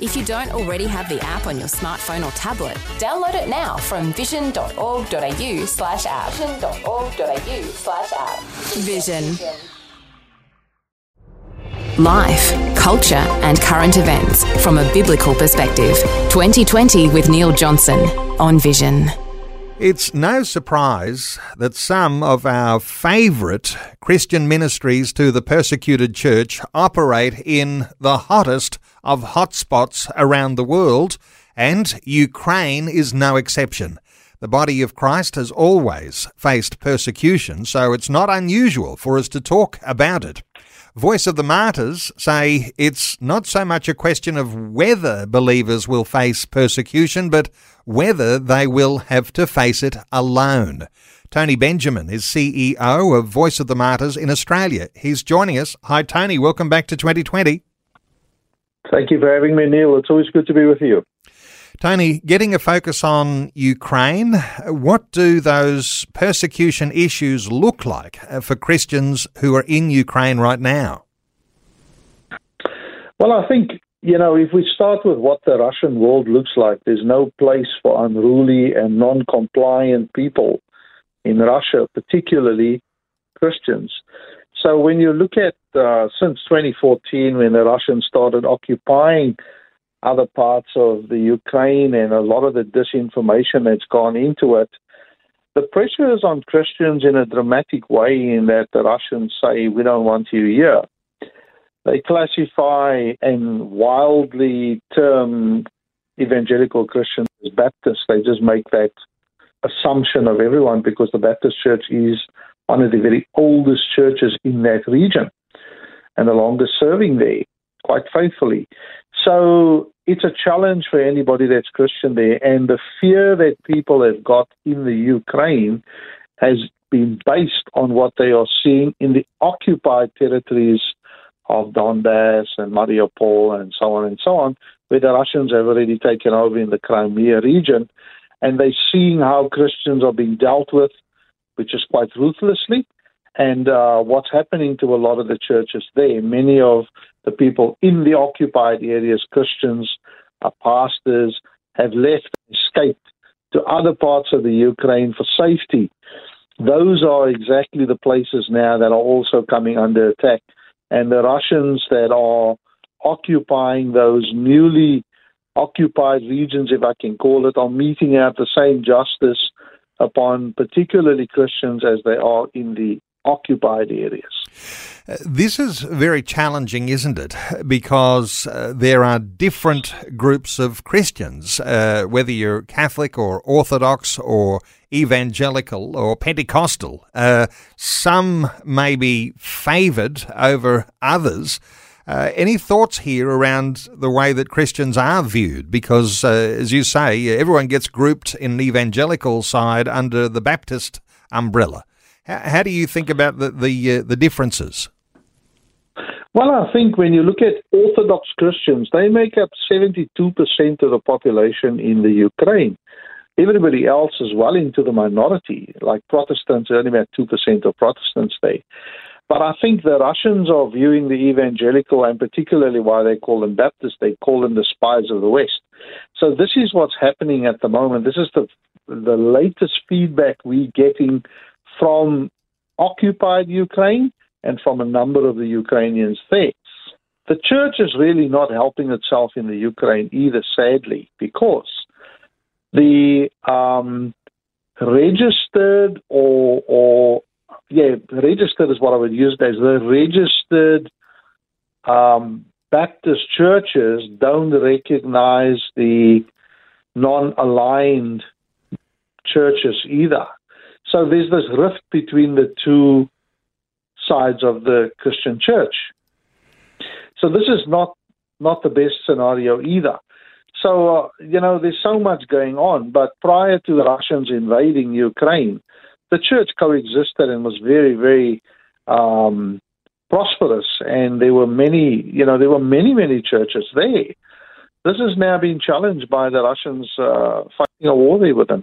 If you don't already have the app on your smartphone or tablet, download it now from vision.org.au slash app. Vision.org.au slash app. Vision. Life, culture, and current events from a biblical perspective. 2020 with Neil Johnson on Vision. It's no surprise that some of our favourite Christian ministries to the persecuted church operate in the hottest of hotspots around the world, and Ukraine is no exception. The body of Christ has always faced persecution, so it's not unusual for us to talk about it. Voice of the Martyrs say it's not so much a question of whether believers will face persecution, but whether they will have to face it alone. Tony Benjamin is CEO of Voice of the Martyrs in Australia. He's joining us. Hi, Tony. Welcome back to 2020. Thank you for having me, Neil. It's always good to be with you. Tony, getting a focus on Ukraine, what do those persecution issues look like for Christians who are in Ukraine right now? Well, I think, you know, if we start with what the Russian world looks like, there's no place for unruly and non compliant people in Russia, particularly Christians. So when you look at uh, since 2014, when the Russians started occupying other parts of the Ukraine and a lot of the disinformation that's gone into it, the pressure is on Christians in a dramatic way in that the Russians say, we don't want you here. They classify and wildly term evangelical Christians as Baptists. They just make that assumption of everyone because the Baptist church is one of the very oldest churches in that region and the longest serving there quite faithfully. So it's a challenge for anybody that's Christian there. And the fear that people have got in the Ukraine has been based on what they are seeing in the occupied territories of Donbass and Mariupol and so on and so on, where the Russians have already taken over in the Crimea region. And they're seeing how Christians are being dealt with, which is quite ruthlessly and uh, what's happening to a lot of the churches there. Many of the people in the occupied areas, Christians, uh, pastors, have left, escaped to other parts of the Ukraine for safety. Those are exactly the places now that are also coming under attack. And the Russians that are occupying those newly occupied regions, if I can call it, are meting out the same justice upon particularly Christians as they are in the occupied areas. This is very challenging, isn't it? Because uh, there are different groups of Christians, uh, whether you're Catholic or Orthodox or evangelical or Pentecostal. Uh, some may be favoured over others. Uh, any thoughts here around the way that Christians are viewed? Because, uh, as you say, everyone gets grouped in the evangelical side under the Baptist umbrella. How, how do you think about the the, uh, the differences? Well, I think when you look at Orthodox Christians, they make up 72% of the population in the Ukraine. Everybody else is well into the minority, like Protestants, only about 2% of Protestants there. But I think the Russians are viewing the evangelical, and particularly why they call them Baptists, they call them the spies of the West. So this is what's happening at the moment. This is the the latest feedback we're getting from occupied Ukraine and from a number of the Ukrainians there. The church is really not helping itself in the Ukraine either, sadly, because the um, registered or, or yeah, registered is what I would use as the registered um, Baptist churches don't recognize the non-aligned churches either. So there's this rift between the two sides of the Christian church. So this is not not the best scenario either. So uh, you know, there's so much going on. But prior to the Russians invading Ukraine, the church coexisted and was very, very um, prosperous, and there were many, you know, there were many, many churches there. This is now being challenged by the Russians uh, fighting a war there with them.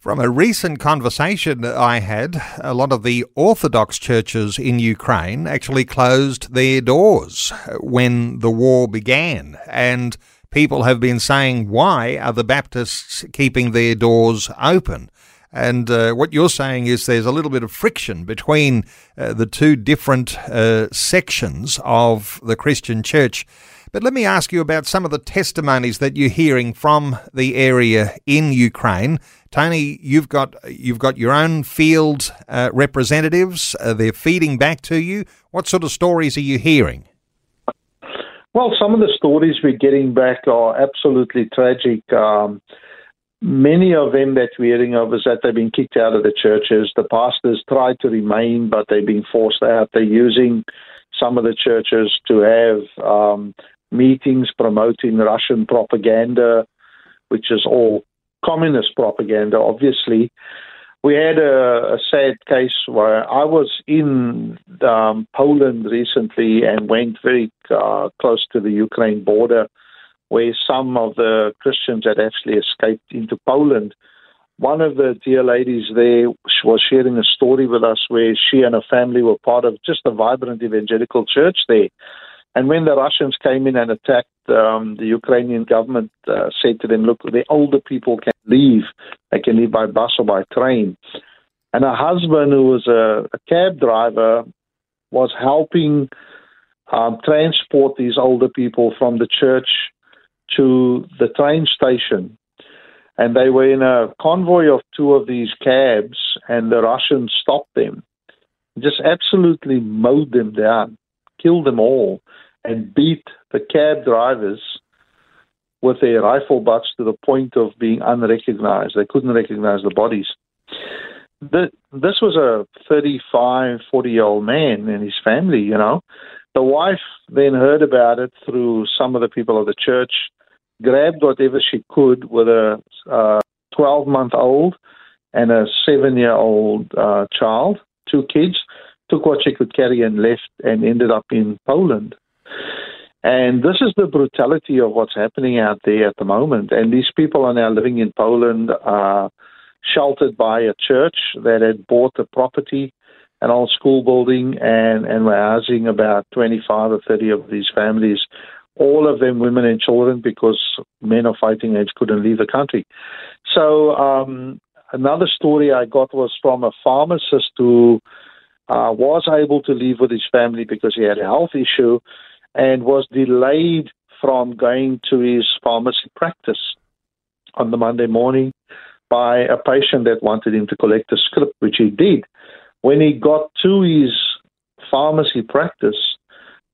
From a recent conversation that I had, a lot of the Orthodox churches in Ukraine actually closed their doors when the war began. And people have been saying, why are the Baptists keeping their doors open? And uh, what you're saying is there's a little bit of friction between uh, the two different uh, sections of the Christian church. But let me ask you about some of the testimonies that you're hearing from the area in Ukraine. Tony, you've got you've got your own field uh, representatives. Uh, they're feeding back to you. What sort of stories are you hearing? Well, some of the stories we're getting back are absolutely tragic. Um, many of them that we're hearing of is that they've been kicked out of the churches. The pastors try to remain, but they've been forced out. They're using some of the churches to have um, meetings promoting Russian propaganda, which is all communist propaganda, obviously. We had a, a sad case where I was in um, Poland recently and went very uh, close to the Ukraine border, where some of the Christians had actually escaped into Poland. One of the dear ladies there was sharing a story with us where she and her family were part of just a vibrant evangelical church there. And when the Russians came in and attacked, um, the Ukrainian government uh, said to them, look, the older people can leave. They can leave by bus or by train. And her husband, who was a, a cab driver, was helping um, transport these older people from the church to the train station. And they were in a convoy of two of these cabs, and the Russians stopped them, just absolutely mowed them down, killed them all and beat the cab drivers with their rifle butts to the point of being unrecognized. They couldn't recognize the bodies. The, this was a 35, 40 year old man and his family, you know. The wife then heard about it through some of the people of the church, grabbed whatever she could with a 12 uh, month old and a seven year old uh, child, two kids, took what she could carry and left and ended up in Poland. And this is the brutality of what's happening out there at the moment. And these people are now living in Poland, uh, sheltered by a church that had bought a property, an old school building, and, and were housing about 25 or 30 of these families, all of them women and children, because men of fighting age couldn't leave the country. So, um, another story I got was from a pharmacist who uh, was able to leave with his family because he had a health issue and was delayed from going to his pharmacy practice on the Monday morning by a patient that wanted him to collect a script, which he did. When he got to his pharmacy practice,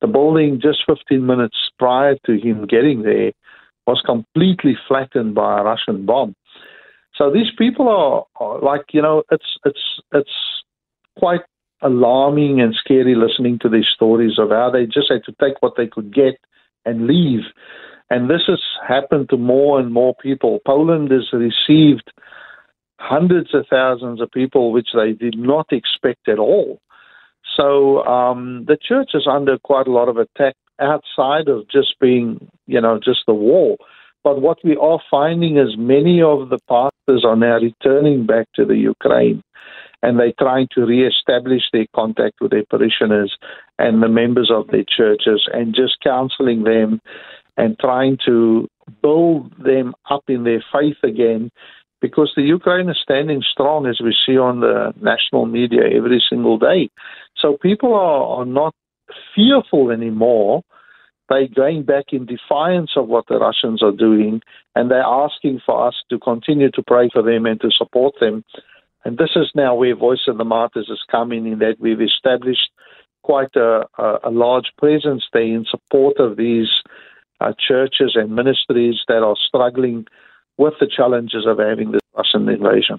the building just 15 minutes prior to him getting there was completely flattened by a Russian bomb. So these people are, are like, you know, it's it's it's quite alarming and scary listening to these stories of how they just had to take what they could get and leave. And this has happened to more and more people. Poland has received hundreds of thousands of people, which they did not expect at all. So um, the church is under quite a lot of attack outside of just being, you know, just the wall. But what we are finding is many of the pastors are now returning back to the Ukraine and they're trying to re-establish their contact with their parishioners and the members of their churches and just counseling them and trying to build them up in their faith again because the Ukraine is standing strong as we see on the national media every single day. So people are, are not fearful anymore. They're going back in defiance of what the Russians are doing, and they're asking for us to continue to pray for them and to support them and this is now where Voice of the Martyrs is coming in that we've established quite a, a, a large presence there in support of these uh, churches and ministries that are struggling with the challenges of having this Russian invasion.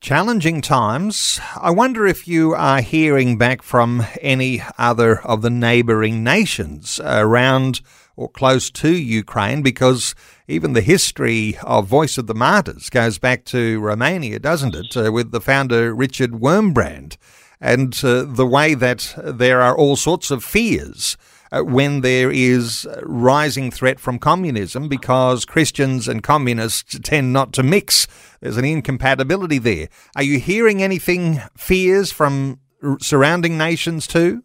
challenging times. I wonder if you are hearing back from any other of the neighbouring nations around or close to Ukraine because even the history of Voice of the Martyrs goes back to Romania, doesn't it, uh, with the founder Richard Wurmbrand, and uh, the way that there are all sorts of fears uh, when there is rising threat from communism because Christians and communists tend not to mix. There's an incompatibility there. Are you hearing anything fears from surrounding nations too?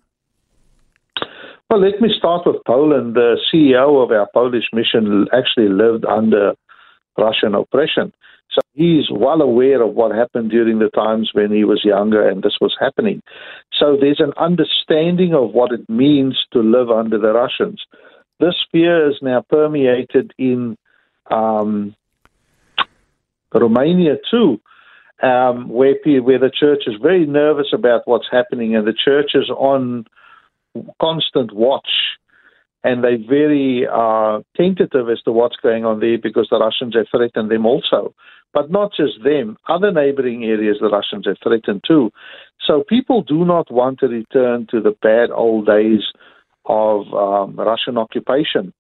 Well, let me start with Poland. The CEO of our Polish mission actually lived under Russian oppression. So he's well aware of what happened during the times when he was younger and this was happening. So there's an understanding of what it means to live under the Russians. This fear is now permeated in um, Romania too, um, where where the church is very nervous about what's happening, and the church is on constant watch and they're very uh, tentative as to what's going on there because the Russians have threatened them also. But not just them, other neighboring areas the Russians have threatened too. So people do not want to return to the bad old days of um, Russian occupation.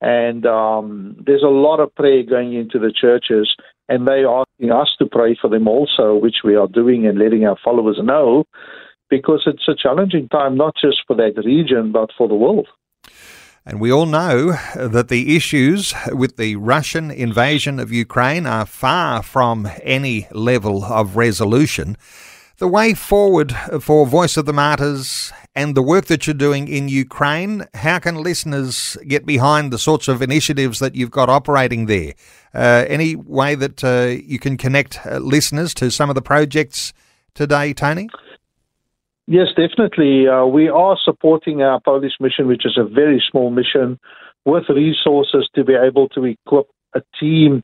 And um, there's a lot of prayer going into the churches, and they are asking us to pray for them also, which we are doing and letting our followers know, because it's a challenging time, not just for that region, but for the world. And we all know that the issues with the Russian invasion of Ukraine are far from any level of resolution. The way forward for Voice of the Martyrs and the work that you're doing in Ukraine, how can listeners get behind the sorts of initiatives that you've got operating there? Uh, any way that uh, you can connect uh, listeners to some of the projects today, Tony? Yes, definitely. Uh, we are supporting our Polish mission, which is a very small mission, with resources to be able to equip a team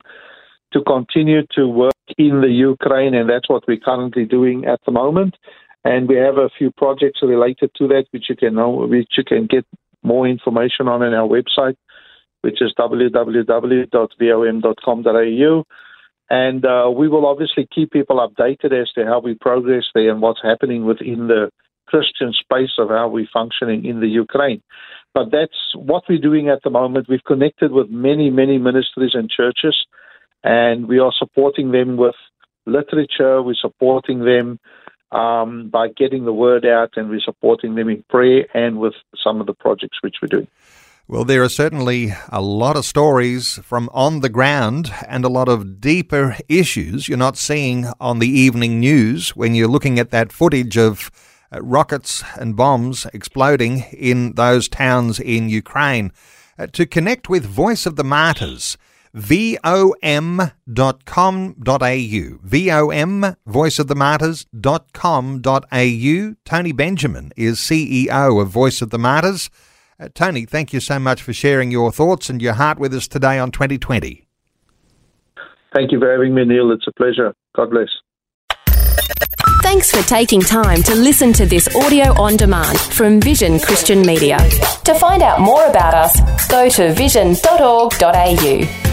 to continue to work in the Ukraine, and that's what we're currently doing at the moment. And we have a few projects related to that, which you can know, which you can get more information on in our website, which is www.vom.com.au. And uh, we will obviously keep people updated as to how we progress there and what's happening within the Christian space of how we're functioning in the Ukraine. But that's what we're doing at the moment. We've connected with many, many ministries and churches, and we are supporting them with literature. We're supporting them um, by getting the word out, and we're supporting them in prayer and with some of the projects which we're doing. Well, there are certainly a lot of stories from on the ground and a lot of deeper issues you're not seeing on the evening news when you're looking at that footage of uh, rockets and bombs exploding in those towns in Ukraine. Uh, to connect with Voice of the Martyrs, vom.com.au. vom, voiceofthemartyrs.com.au. Tony Benjamin is CEO of Voice of the Martyrs. Uh, Tony, thank you so much for sharing your thoughts and your heart with us today on 2020. Thank you for having me, Neil. It's a pleasure. God bless. Thanks for taking time to listen to this audio on demand from Vision Christian Media. To find out more about us, go to vision.org.au.